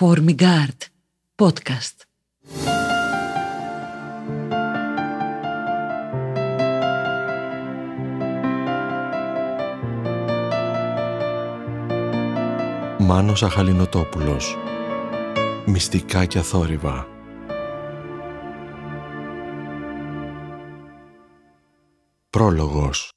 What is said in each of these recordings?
Formigard Podcast. Μάνος Αχαλινοτόπουλος. Μυστικά και αθόρυβα. Πρόλογος.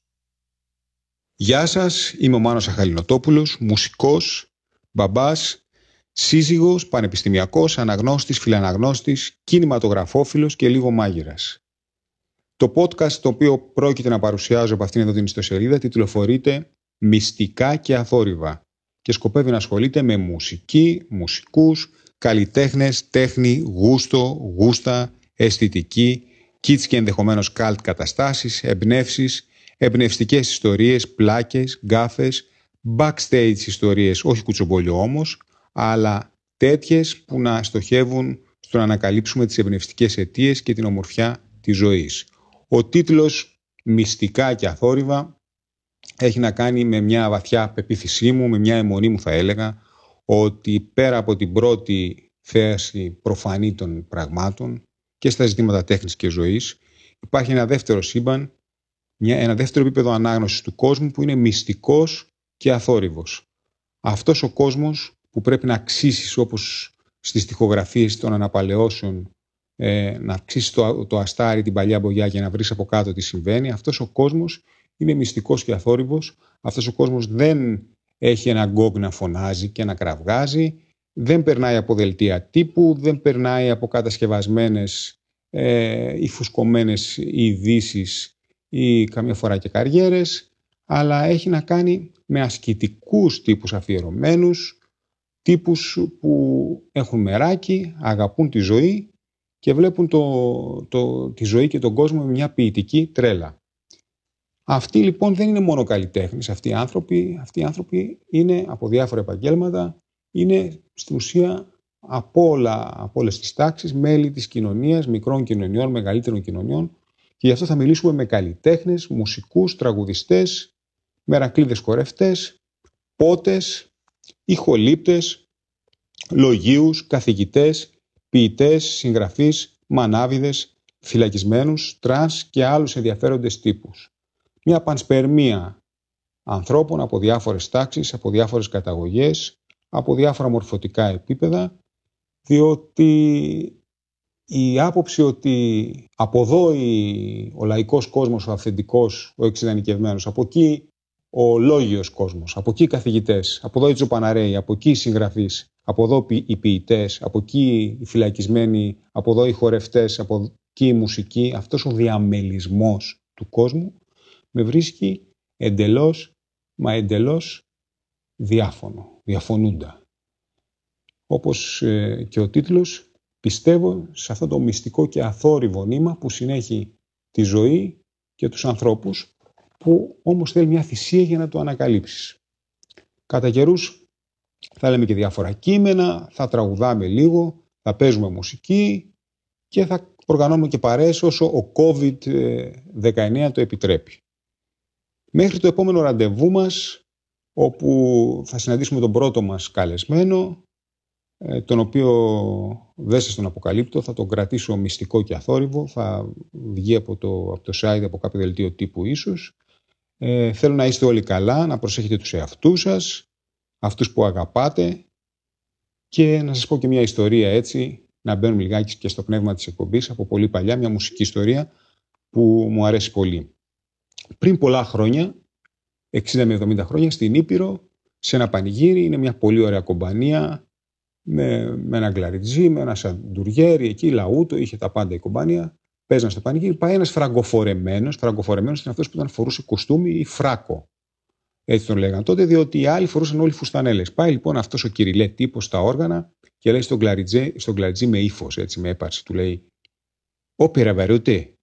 Γεια σας, είμαι ο Μάνος Αχαλινοτόπουλος, μουσικός, μπαμπάς, σύζυγος, πανεπιστημιακός, αναγνώστης, φιλαναγνώστης, κινηματογραφόφιλος και λίγο μάγειρας. Το podcast το οποίο πρόκειται να παρουσιάζω από αυτήν εδώ την ιστοσελίδα τιτλοφορείται «Μυστικά και αθόρυβα» και σκοπεύει να ασχολείται με μουσική, μουσικούς, καλλιτέχνες, τέχνη, γούστο, γούστα, αισθητική, kits και ενδεχομένως cult καταστάσεις, εμπνεύσεις, εμπνευστικές ιστορίες, πλάκες, γκάφες, backstage ιστορίες, όχι κουτσομπολιό όμως, αλλά τέτοιες που να στοχεύουν στο να ανακαλύψουμε τις εμπνευστικές αιτίες και την ομορφιά της ζωής. Ο τίτλος «Μυστικά και αθόρυβα» έχει να κάνει με μια βαθιά πεποίθησή μου, με μια αιμονή μου θα έλεγα, ότι πέρα από την πρώτη θέαση προφανή των πραγμάτων και στα ζητήματα τέχνης και ζωής, υπάρχει ένα δεύτερο σύμπαν, μια, ένα δεύτερο επίπεδο ανάγνωσης του κόσμου που είναι μυστικός και αθόρυβος. Αυτός ο κόσμος που πρέπει να αξίσεις όπως στις τοιχογραφίες των αναπαλαιώσεων ε, να αξίσεις το, το αστάρι, την παλιά μπογιά και να βρεις από κάτω τι συμβαίνει. Αυτός ο κόσμος είναι μυστικός και αθόρυβος. Αυτός ο κόσμος δεν έχει ένα γκόγκ να φωνάζει και να κραυγάζει. Δεν περνάει από δελτία τύπου, δεν περνάει από κατασκευασμένες ε, ή φουσκωμένες ειδήσεις ή καμιά φορά και καριέρες, αλλά έχει να κάνει με ασκητικούς τύπους αφιερωμένους, τύπους που έχουν μεράκι, αγαπούν τη ζωή και βλέπουν το, το, τη ζωή και τον κόσμο με μια ποιητική τρέλα. Αυτοί λοιπόν δεν είναι μόνο καλλιτέχνες, αυτοί οι άνθρωποι, αυτοί οι άνθρωποι είναι από διάφορα επαγγέλματα, είναι στην ουσία από, όλα, από όλες τις τάξεις, μέλη της κοινωνίας, μικρών κοινωνιών, μεγαλύτερων κοινωνιών και γι' αυτό θα μιλήσουμε με καλλιτέχνες, μουσικούς, τραγουδιστές, μερακλείδες χορευτές, πότες, ηχολήπτες, λογίους, καθηγητές, ποιητές, συγγραφείς, μανάβιδες, φυλακισμένους, τρανς και άλλους ενδιαφέροντες τύπους. Μια πανσπερμία ανθρώπων από διάφορες τάξεις, από διάφορες καταγωγές, από διάφορα μορφωτικά επίπεδα, διότι η άποψη ότι από εδώ ο λαϊκός κόσμος, ο αυθεντικός, ο εξειδανικευμένος, από εκεί ο λόγιος κόσμος, από εκεί οι καθηγητές, από εδώ οι τζοπαναρέοι, από εκεί οι συγγραφείς, από εδώ οι ποιητές, από εκεί οι φυλακισμένοι, από εδώ οι χορευτές, από εκεί η μουσική, αυτός ο διαμελισμός του κόσμου με βρίσκει εντελώς, μα εντελώς διάφωνο, διαφωνούντα. Όπως ε, και ο τίτλος, πιστεύω σε αυτό το μυστικό και αθόρυβο νήμα που συνέχει τη ζωή και τους ανθρώπους που όμως θέλει μια θυσία για να το ανακαλύψεις. Κατά καιρούς θα λέμε και διάφορα κείμενα, θα τραγουδάμε λίγο, θα παίζουμε μουσική και θα οργανώνουμε και παρέες όσο ο COVID-19 το επιτρέπει. Μέχρι το επόμενο ραντεβού μας, όπου θα συναντήσουμε τον πρώτο μας καλεσμένο, ε, τον οποίο δεν σας τον αποκαλύπτω, θα τον κρατήσω μυστικό και αθόρυβο, θα βγει από το, από το site, από κάποιο δελτίο τύπου ίσως ε, θέλω να είστε όλοι καλά, να προσέχετε τους εαυτούς σας, αυτούς που αγαπάτε και να σας πω και μια ιστορία έτσι, να μπαίνουμε λιγάκι και στο πνεύμα της εκπομπής από πολύ παλιά, μια μουσική ιστορία που μου αρέσει πολύ. Πριν πολλά χρόνια, 60 με 70 χρόνια, στην Ήπειρο, σε ένα πανηγύρι, είναι μια πολύ ωραία κομπανία, με, με ένα γκλαριτζί, με ένα σαντουριέρι, εκεί λαούτο, είχε τα πάντα η κομπανία παίζαν στο πανηγύρι, πάει ένας φραγκοφορεμένος. Φραγκοφορεμένος είναι αυτός που ήταν φορούσε κοστούμι ή φράκο. Έτσι τον λέγανε τότε, διότι οι άλλοι φορούσαν όλοι φουστανέλες. Πάει λοιπόν αυτός ο κυριλέ τύπος στα όργανα και λέει στον κλαριτζέ, στον κλαριτζή με ύφος, έτσι με έπαρση. Του λέει: Όπερα βαρούτε.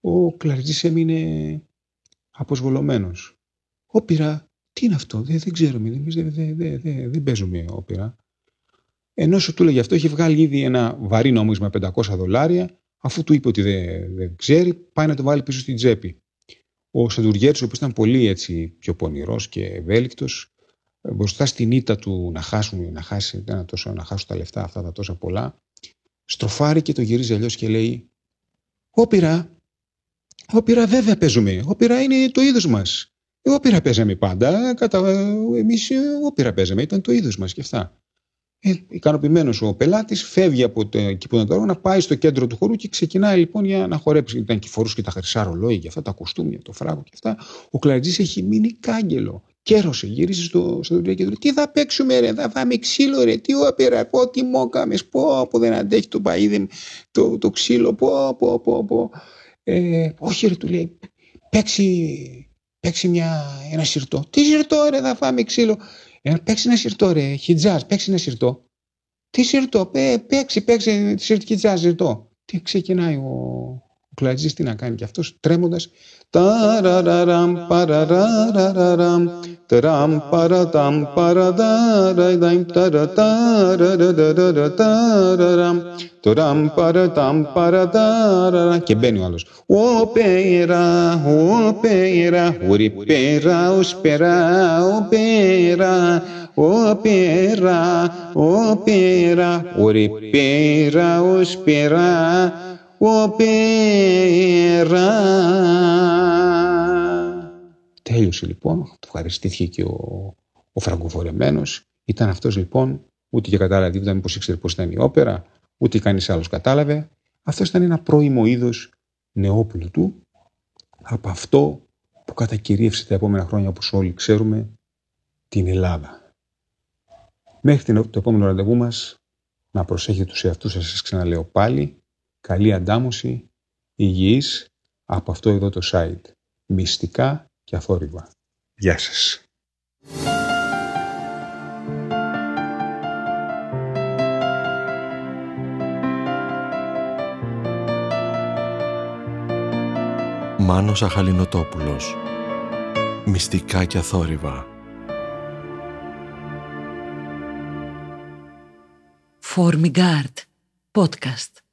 Ο κλαριτζής έμεινε αποσβολωμένος. Όπερα, τι είναι αυτό, δεν, δεν ξέρουμε, εμείς δεν, δεν, δεν, δεν, δεν παίζουμε όπερα. Ενώ σου του λέγει αυτό, έχει βγάλει ήδη ένα βαρύ νόμισμα 500 δολάρια Αφού του είπε ότι δεν, δεν ξέρει, πάει να το βάλει πίσω στην τσέπη. Ο Σαντουργέρη, ο οποίος ήταν πολύ έτσι πιο πονηρός και ευέλικτος, μπροστά στην ήττα του να χάσουν, να χάσει, να, τόσο, να χάσουν τα λεφτά αυτά τα τόσα πολλά, στροφάρει και το γυρίζει αλλιώς και λέει «Όπειρα, όπειρα βέβαια παίζουμε, όπειρα είναι το είδος μας. Όπειρα παίζαμε πάντα, κατά, εμείς όπειρα παίζαμε, ήταν το είδος μας και αυτά». Ε, ικανοποιημένος ο πελάτης, φεύγει από το, εκεί που ήταν το να πάει στο κέντρο του χώρου και ξεκινάει λοιπόν για να χορέψει. Ήταν και φορούσε και τα χρυσά ρολόγια, αυτά τα κουστούμια, το φράγκο και αυτά. Ο κλαριτζής έχει μείνει κάγκελο. Κέρωσε, γύρισε στο, στο δουλειά και του Τι θα παίξουμε, ρε, θα φάμε ξύλο, ρε, τι όπερα, πω, τι μόκαμες, πω, πω, δεν αντέχει το παίδε, το, το ξύλο, πω, πω, πω, πω. Ε, όχι, ρε, του λέει, παίξει, παίξει μια, ένα σιρτό. Τι σιρτό, ρε, θα φάμε ξύλο. Ε, παίξει ένα σιρτό, ρε, χιτζάζ, παίξει ένα σιρτό. Τι σιρτό, παίξει, παίξει, χιτζάζ, σιρτό. Τι ξεκινάει ο, ο κλατζής τι να κάνει και αυτός τρέμοντας ταραραραμ παραραραραμ τραμ παραταμ παραδαραιδαϊμ ταραταραραραραραραμ τραμ παραταμ παραδαραραμ και μπαίνει ο άλλος ο πέρα, ο πέρα, ουρι πέρα, ους πέρα, ο πέρα ο πέρα, ο πέρα, ουρι πέρα, ους πέρα οπέρα. Τέλειωσε λοιπόν, το ευχαριστήθηκε και ο, ο φραγκοφορεμένος. Ήταν αυτός λοιπόν, ούτε και κατάλαβε τίποτα μήπως ήξερε πώς ήταν η όπερα, ούτε κανείς άλλος κατάλαβε. Αυτός ήταν ένα πρώιμο είδος νεόπουλου του, από αυτό που κατακυρίευσε τα επόμενα χρόνια, όπως όλοι ξέρουμε, την Ελλάδα. Μέχρι το επόμενο ραντεβού μας, να προσέχετε τους εαυτούς σας, σας ξαναλέω πάλι, καλή αντάμωση, υγιής από αυτό εδώ το site. Μυστικά και αθόρυβα. Γεια σας. Μάνος Αχαλινοτόπουλος Μυστικά και αθόρυβα Formigard Podcast